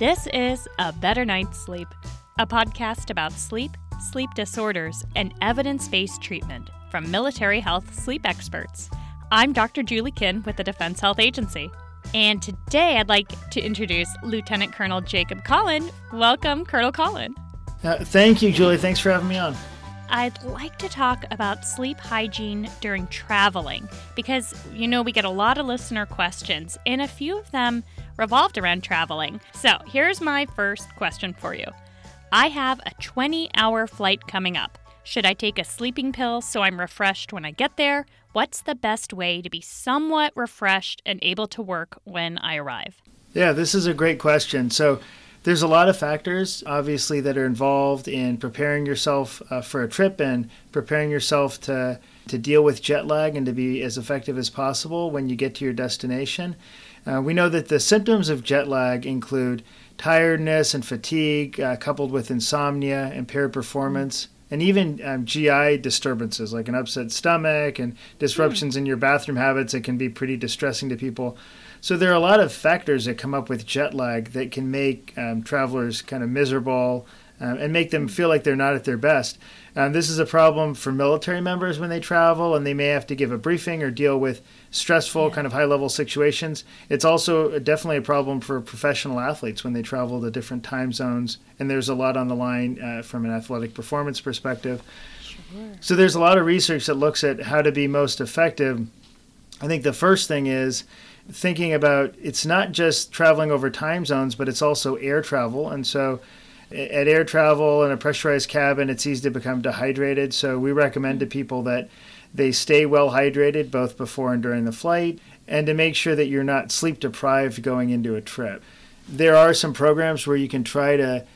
This is A Better Night's Sleep, a podcast about sleep, sleep disorders, and evidence based treatment from military health sleep experts. I'm Dr. Julie Kinn with the Defense Health Agency. And today I'd like to introduce Lieutenant Colonel Jacob Collen. Welcome, Colonel Collen. Uh, thank you, Julie. Thanks for having me on. I'd like to talk about sleep hygiene during traveling because, you know, we get a lot of listener questions, and a few of them revolved around traveling. So here's my first question for you I have a 20 hour flight coming up. Should I take a sleeping pill so I'm refreshed when I get there? What's the best way to be somewhat refreshed and able to work when I arrive? Yeah, this is a great question. So, there's a lot of factors, obviously, that are involved in preparing yourself uh, for a trip and preparing yourself to, to deal with jet lag and to be as effective as possible when you get to your destination. Uh, we know that the symptoms of jet lag include tiredness and fatigue, uh, coupled with insomnia, impaired performance, and even um, GI disturbances like an upset stomach and disruptions in your bathroom habits. It can be pretty distressing to people. So there are a lot of factors that come up with jet lag that can make um, travelers kind of miserable um, and make them feel like they're not at their best. Um, this is a problem for military members when they travel and they may have to give a briefing or deal with stressful, yeah. kind of high level situations. It's also definitely a problem for professional athletes when they travel to different time zones, and there's a lot on the line uh, from an athletic performance perspective. Sure. So there's a lot of research that looks at how to be most effective. I think the first thing is thinking about it's not just traveling over time zones, but it's also air travel. And so at air travel in a pressurized cabin, it's easy to become dehydrated. So we recommend to people that they stay well hydrated both before and during the flight, and to make sure that you're not sleep deprived going into a trip. There are some programs where you can try to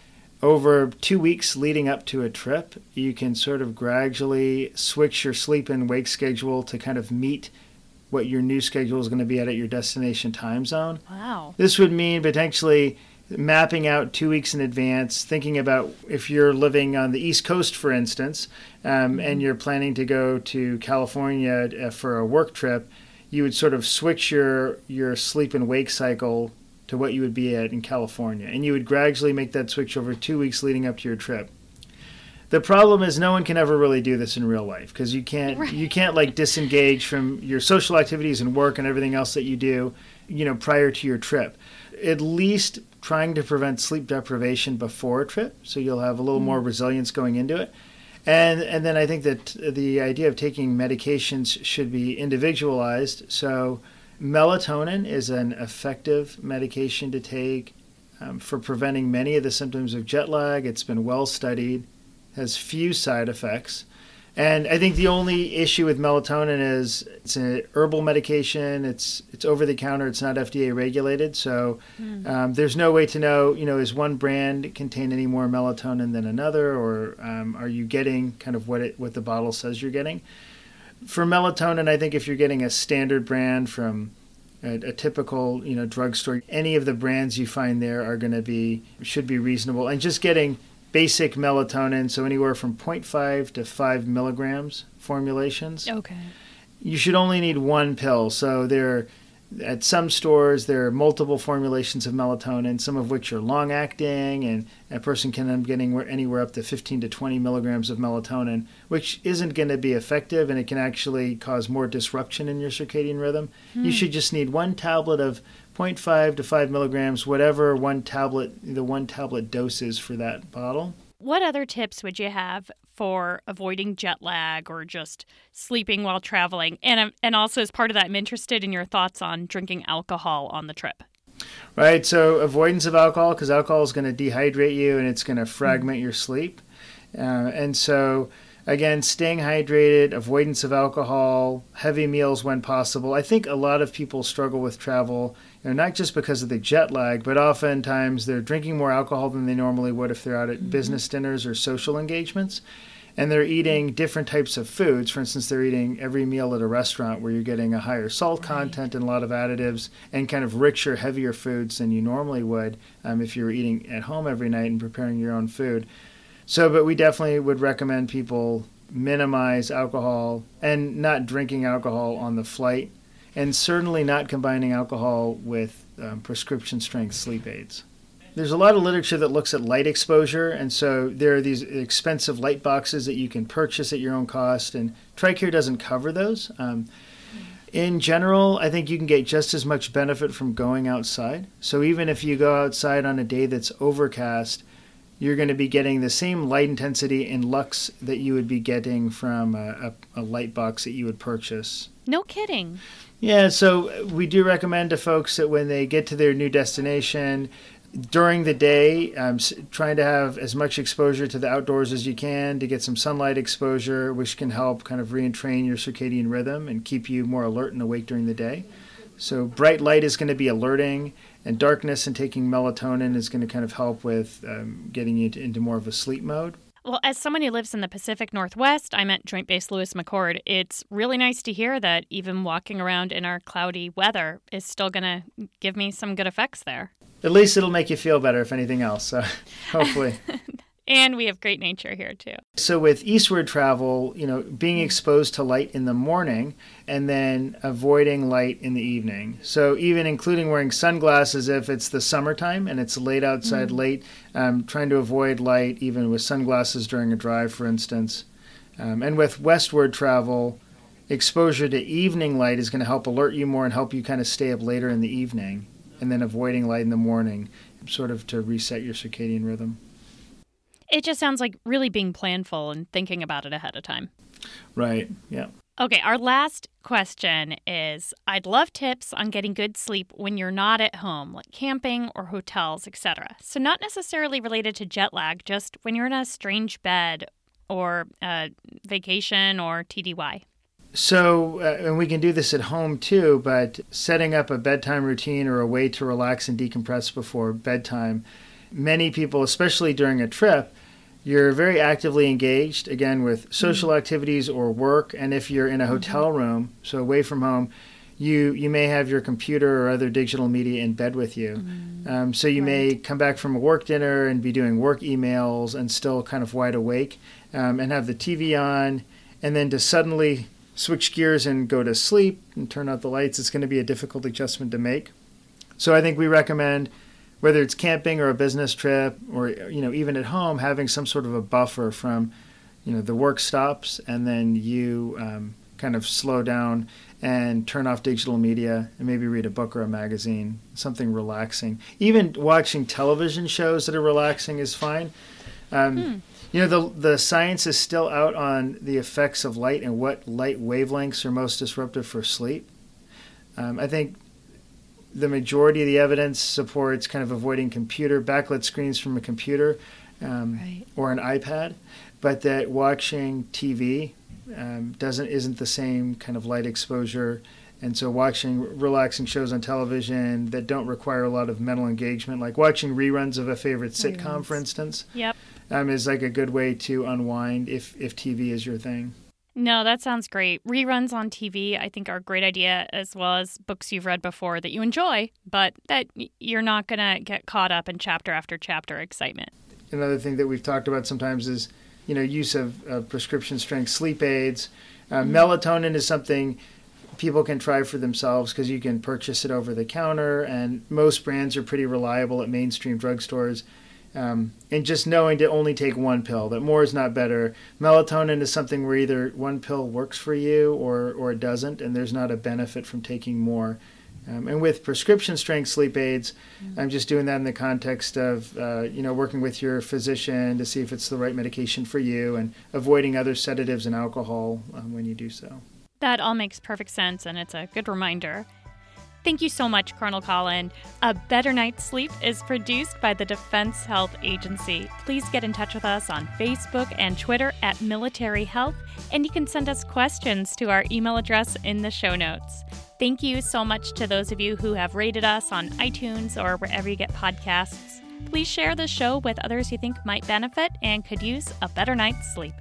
over two weeks leading up to a trip, you can sort of gradually switch your sleep and wake schedule to kind of meet what your new schedule is going to be at at your destination time zone. Wow. This would mean potentially mapping out two weeks in advance, thinking about if you're living on the East Coast, for instance, um, and you're planning to go to California uh, for a work trip, you would sort of switch your your sleep and wake cycle to what you would be at in California, and you would gradually make that switch over two weeks leading up to your trip. The problem is no one can ever really do this in real life because you can't right. you can't like disengage from your social activities and work and everything else that you do, you know, prior to your trip. At least trying to prevent sleep deprivation before a trip, so you'll have a little mm. more resilience going into it. And and then I think that the idea of taking medications should be individualized. So melatonin is an effective medication to take um, for preventing many of the symptoms of jet lag. It's been well studied has few side effects. And I think the only issue with melatonin is it's an herbal medication. It's it's over the counter. It's not FDA regulated, so mm. um, there's no way to know. You know, is one brand contain any more melatonin than another, or um, are you getting kind of what it what the bottle says you're getting? For melatonin, I think if you're getting a standard brand from a, a typical you know drugstore, any of the brands you find there are going to be should be reasonable, and just getting basic melatonin, so anywhere from 0.5 to 5 milligrams formulations. Okay. You should only need one pill. So there, at some stores, there are multiple formulations of melatonin, some of which are long acting, and a person can end up getting anywhere up to 15 to 20 milligrams of melatonin, which isn't going to be effective and it can actually cause more disruption in your circadian rhythm. Hmm. You should just need one tablet of 0.5 to 5 milligrams, whatever one tablet, the one tablet dose is for that bottle. What other tips would you have for avoiding jet lag or just sleeping while traveling? And um, and also as part of that, I'm interested in your thoughts on drinking alcohol on the trip. Right. So avoidance of alcohol because alcohol is going to dehydrate you and it's going to fragment mm-hmm. your sleep. Uh, and so again, staying hydrated, avoidance of alcohol, heavy meals when possible. I think a lot of people struggle with travel you know, not just because of the jet lag, but oftentimes they're drinking more alcohol than they normally would if they're out at mm-hmm. business dinners or social engagements. And they're eating different types of foods. For instance, they're eating every meal at a restaurant where you're getting a higher salt right. content and a lot of additives and kind of richer, heavier foods than you normally would um, if you were eating at home every night and preparing your own food. So, but we definitely would recommend people minimize alcohol and not drinking alcohol on the flight and certainly not combining alcohol with um, prescription strength sleep aids. there's a lot of literature that looks at light exposure, and so there are these expensive light boxes that you can purchase at your own cost, and TRICARE doesn't cover those. Um, in general, I think you can get just as much benefit from going outside. So even if you go outside on a day that's overcast, you're going to be getting the same light intensity and lux that you would be getting from a, a, a light box that you would purchase. No kidding. Yeah, so we do recommend to folks that when they get to their new destination, during the day, um, trying to have as much exposure to the outdoors as you can to get some sunlight exposure, which can help kind of re-entrain your circadian rhythm and keep you more alert and awake during the day. So bright light is going to be alerting, and darkness and taking melatonin is going to kind of help with um, getting you into more of a sleep mode. Well, as someone who lives in the Pacific Northwest, I'm at Joint Base Lewis McChord. It's really nice to hear that even walking around in our cloudy weather is still going to give me some good effects there. At least it'll make you feel better, if anything else. So hopefully. and we have great nature here too. So with eastward travel, you know, being exposed to light in the morning and then avoiding light in the evening. So even including wearing sunglasses if it's the summertime and it's late outside, mm-hmm. late, um, trying to avoid light even with sunglasses during a drive, for instance. Um, and with westward travel, exposure to evening light is going to help alert you more and help you kind of stay up later in the evening, and then avoiding light in the morning, sort of to reset your circadian rhythm. It just sounds like really being planful and thinking about it ahead of time. Right. Yeah. Okay, our last question is I'd love tips on getting good sleep when you're not at home, like camping or hotels, etc. So not necessarily related to jet lag, just when you're in a strange bed or a vacation or TDY. So, uh, and we can do this at home too, but setting up a bedtime routine or a way to relax and decompress before bedtime. Many people, especially during a trip, you're very actively engaged again with social mm-hmm. activities or work and if you're in a hotel mm-hmm. room so away from home you you may have your computer or other digital media in bed with you mm-hmm. um, so you right. may come back from a work dinner and be doing work emails and still kind of wide awake um, and have the tv on and then to suddenly switch gears and go to sleep and turn out the lights it's going to be a difficult adjustment to make so i think we recommend whether it's camping or a business trip or you know even at home having some sort of a buffer from you know the work stops and then you um, kind of slow down and turn off digital media and maybe read a book or a magazine something relaxing. Even watching television shows that are relaxing is fine. Um, hmm. you know the the science is still out on the effects of light and what light wavelengths are most disruptive for sleep. Um, i think the majority of the evidence supports kind of avoiding computer backlit screens from a computer um, right. or an iPad, but that watching TV um, doesn't isn't the same kind of light exposure. And so, watching relaxing shows on television that don't require a lot of mental engagement, like watching reruns of a favorite sitcom, reruns. for instance, yep, um, is like a good way to unwind if if TV is your thing. No, that sounds great. Reruns on TV, I think, are a great idea, as well as books you've read before that you enjoy, but that you're not going to get caught up in chapter after chapter excitement. Another thing that we've talked about sometimes is, you know, use of, of prescription strength sleep aids. Uh, mm-hmm. Melatonin is something people can try for themselves because you can purchase it over the counter, and most brands are pretty reliable at mainstream drugstores. Um, and just knowing to only take one pill, that more is not better. Melatonin is something where either one pill works for you or, or it doesn't, and there's not a benefit from taking more. Um, and with prescription strength sleep aids, mm-hmm. I'm just doing that in the context of uh, you know working with your physician to see if it's the right medication for you, and avoiding other sedatives and alcohol um, when you do so. That all makes perfect sense, and it's a good reminder. Thank you so much, Colonel Collen. A Better Night's Sleep is produced by the Defense Health Agency. Please get in touch with us on Facebook and Twitter at Military Health, and you can send us questions to our email address in the show notes. Thank you so much to those of you who have rated us on iTunes or wherever you get podcasts. Please share the show with others you think might benefit and could use a better night's sleep.